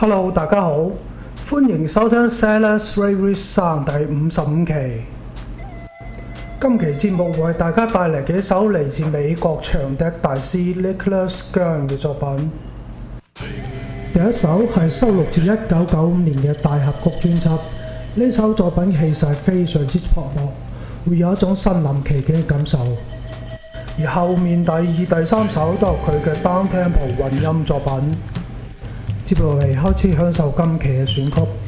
Hello，大家好，欢迎收听《s a l l e r s Ray Ray Song》第五十五期。今期节目为大家带嚟几首嚟自美国长笛大师 Nicholas Gunn 嘅作品。第一首系收录自一九九五年嘅大合曲专辑。呢首作品气势非常之磅礴，会有一种身临其境嘅感受。而后面第二、第三首都系佢嘅单听谱混音作品。接落嚟，開始享受今期嘅選曲。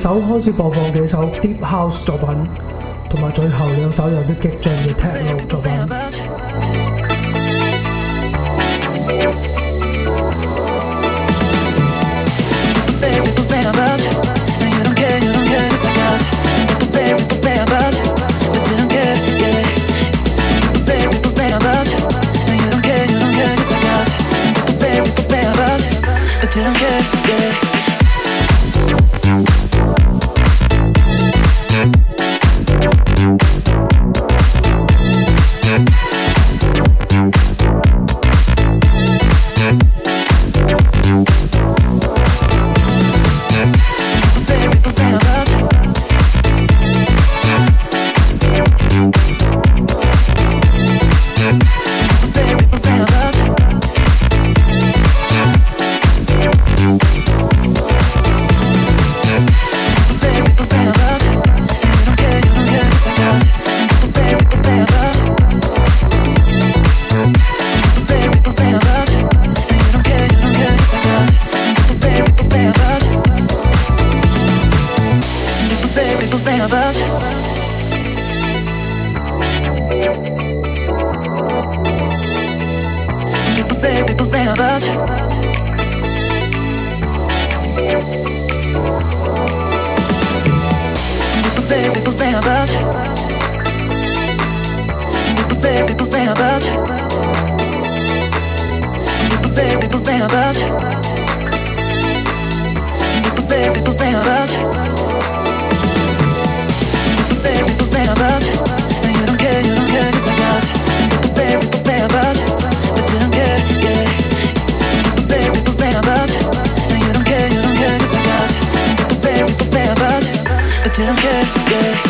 首開始播放幾首 Deep House 作品，同埋最後兩首有啲激進嘅 Techno 作品。about you. People say, people say about you. People say, people say about you. People say, people say about you. And you don't care, you don't care, cause I got you. People say, people say about you. But you don't care, yeah. People say, people say about you. And you don't care, you don't care, cause I got you. People say, people say about you. But you don't care, yeah.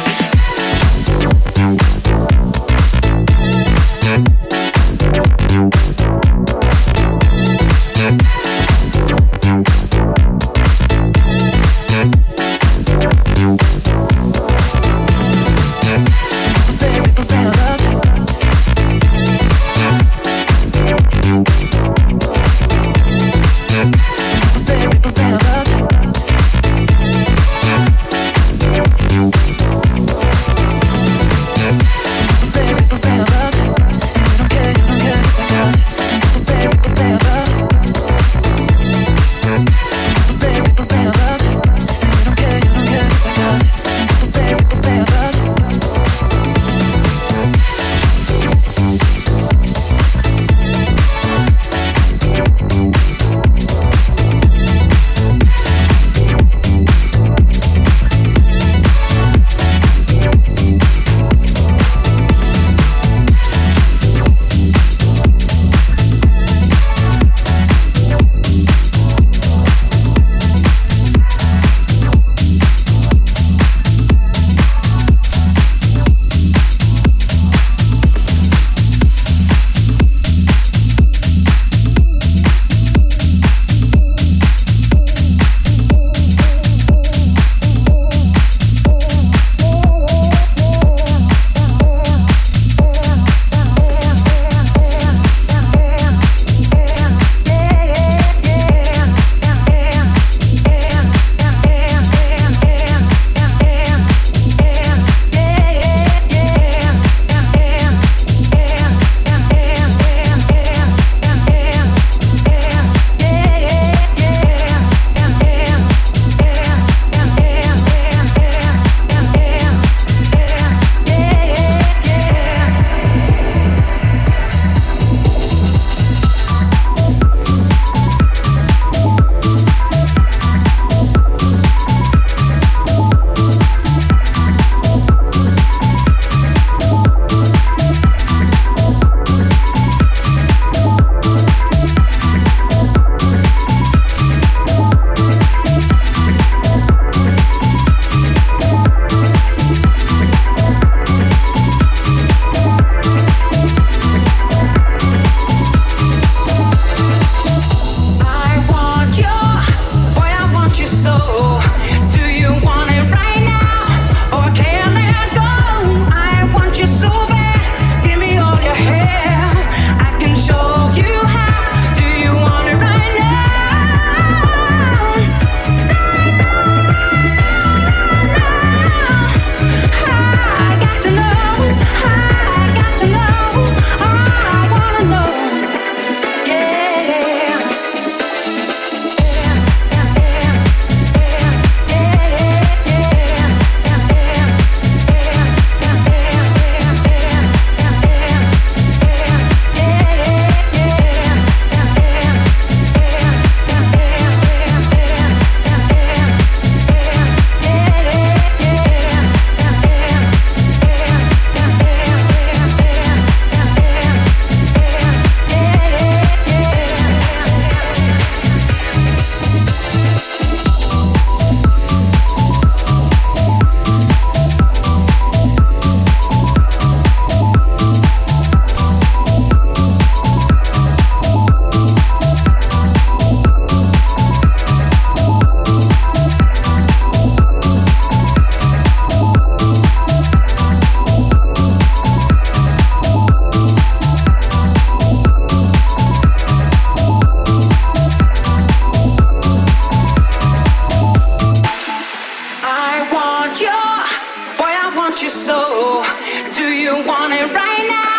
Do you want it right now?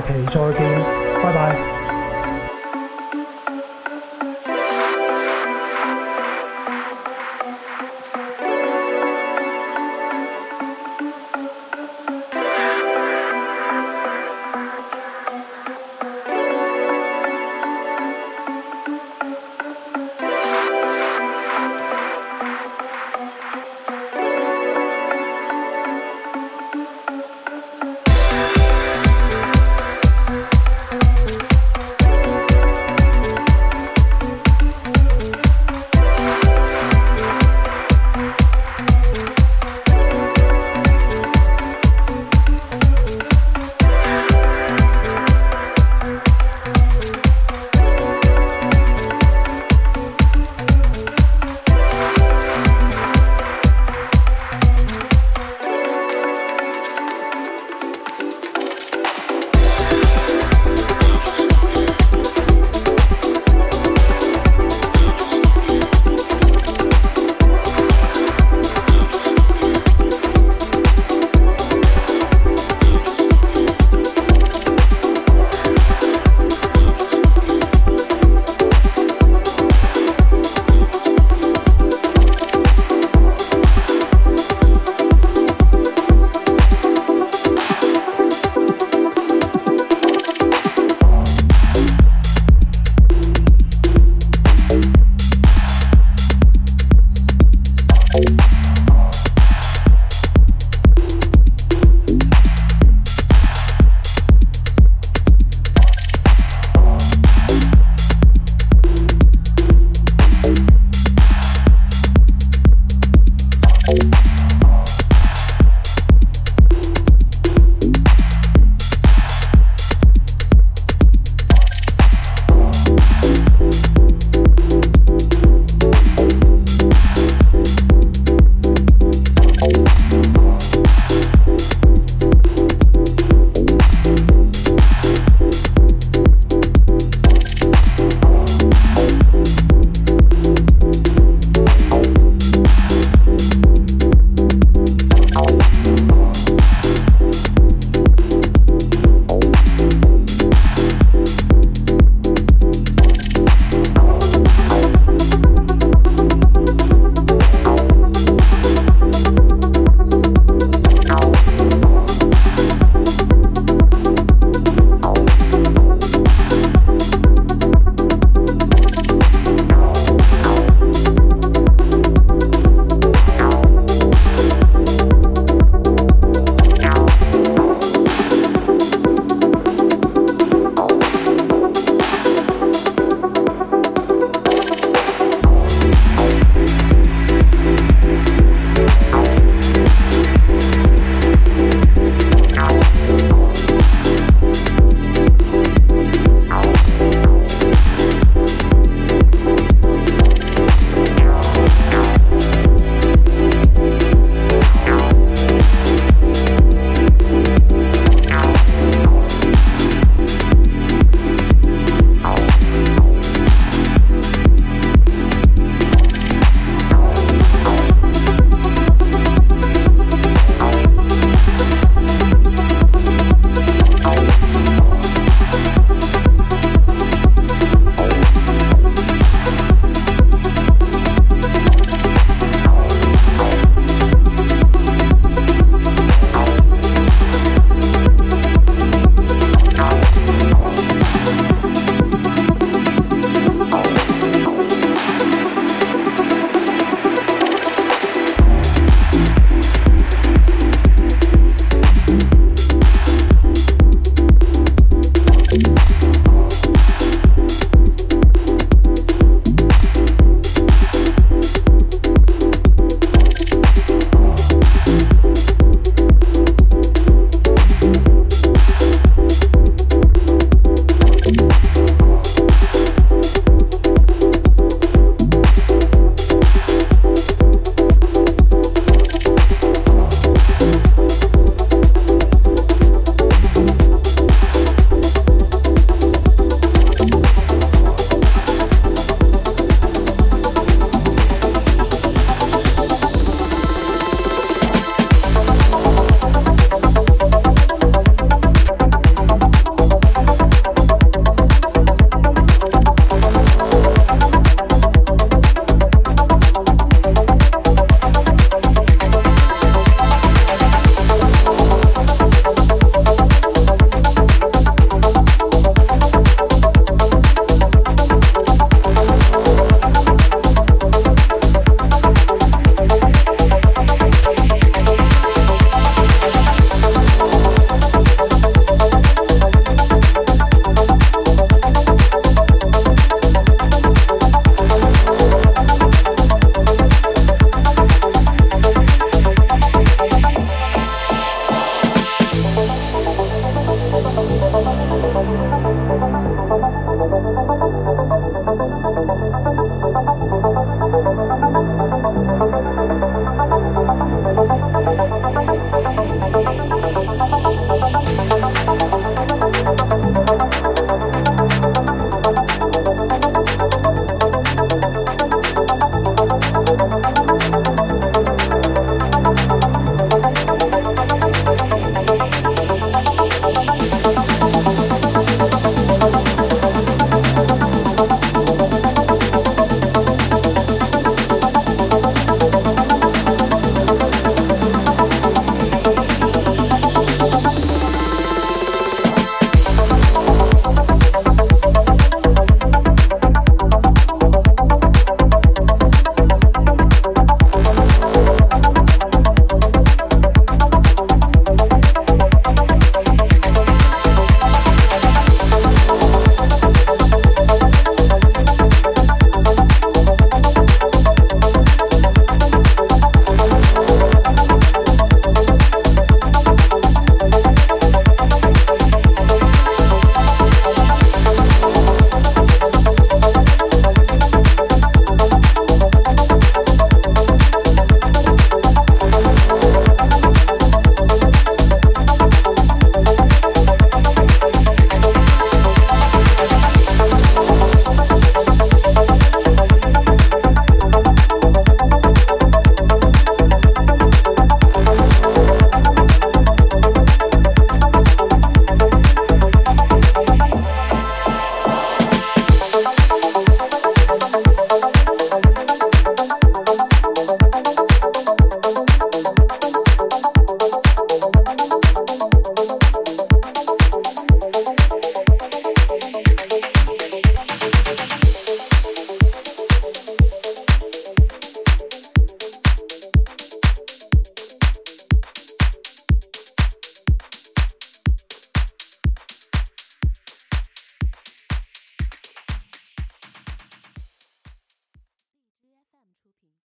其中。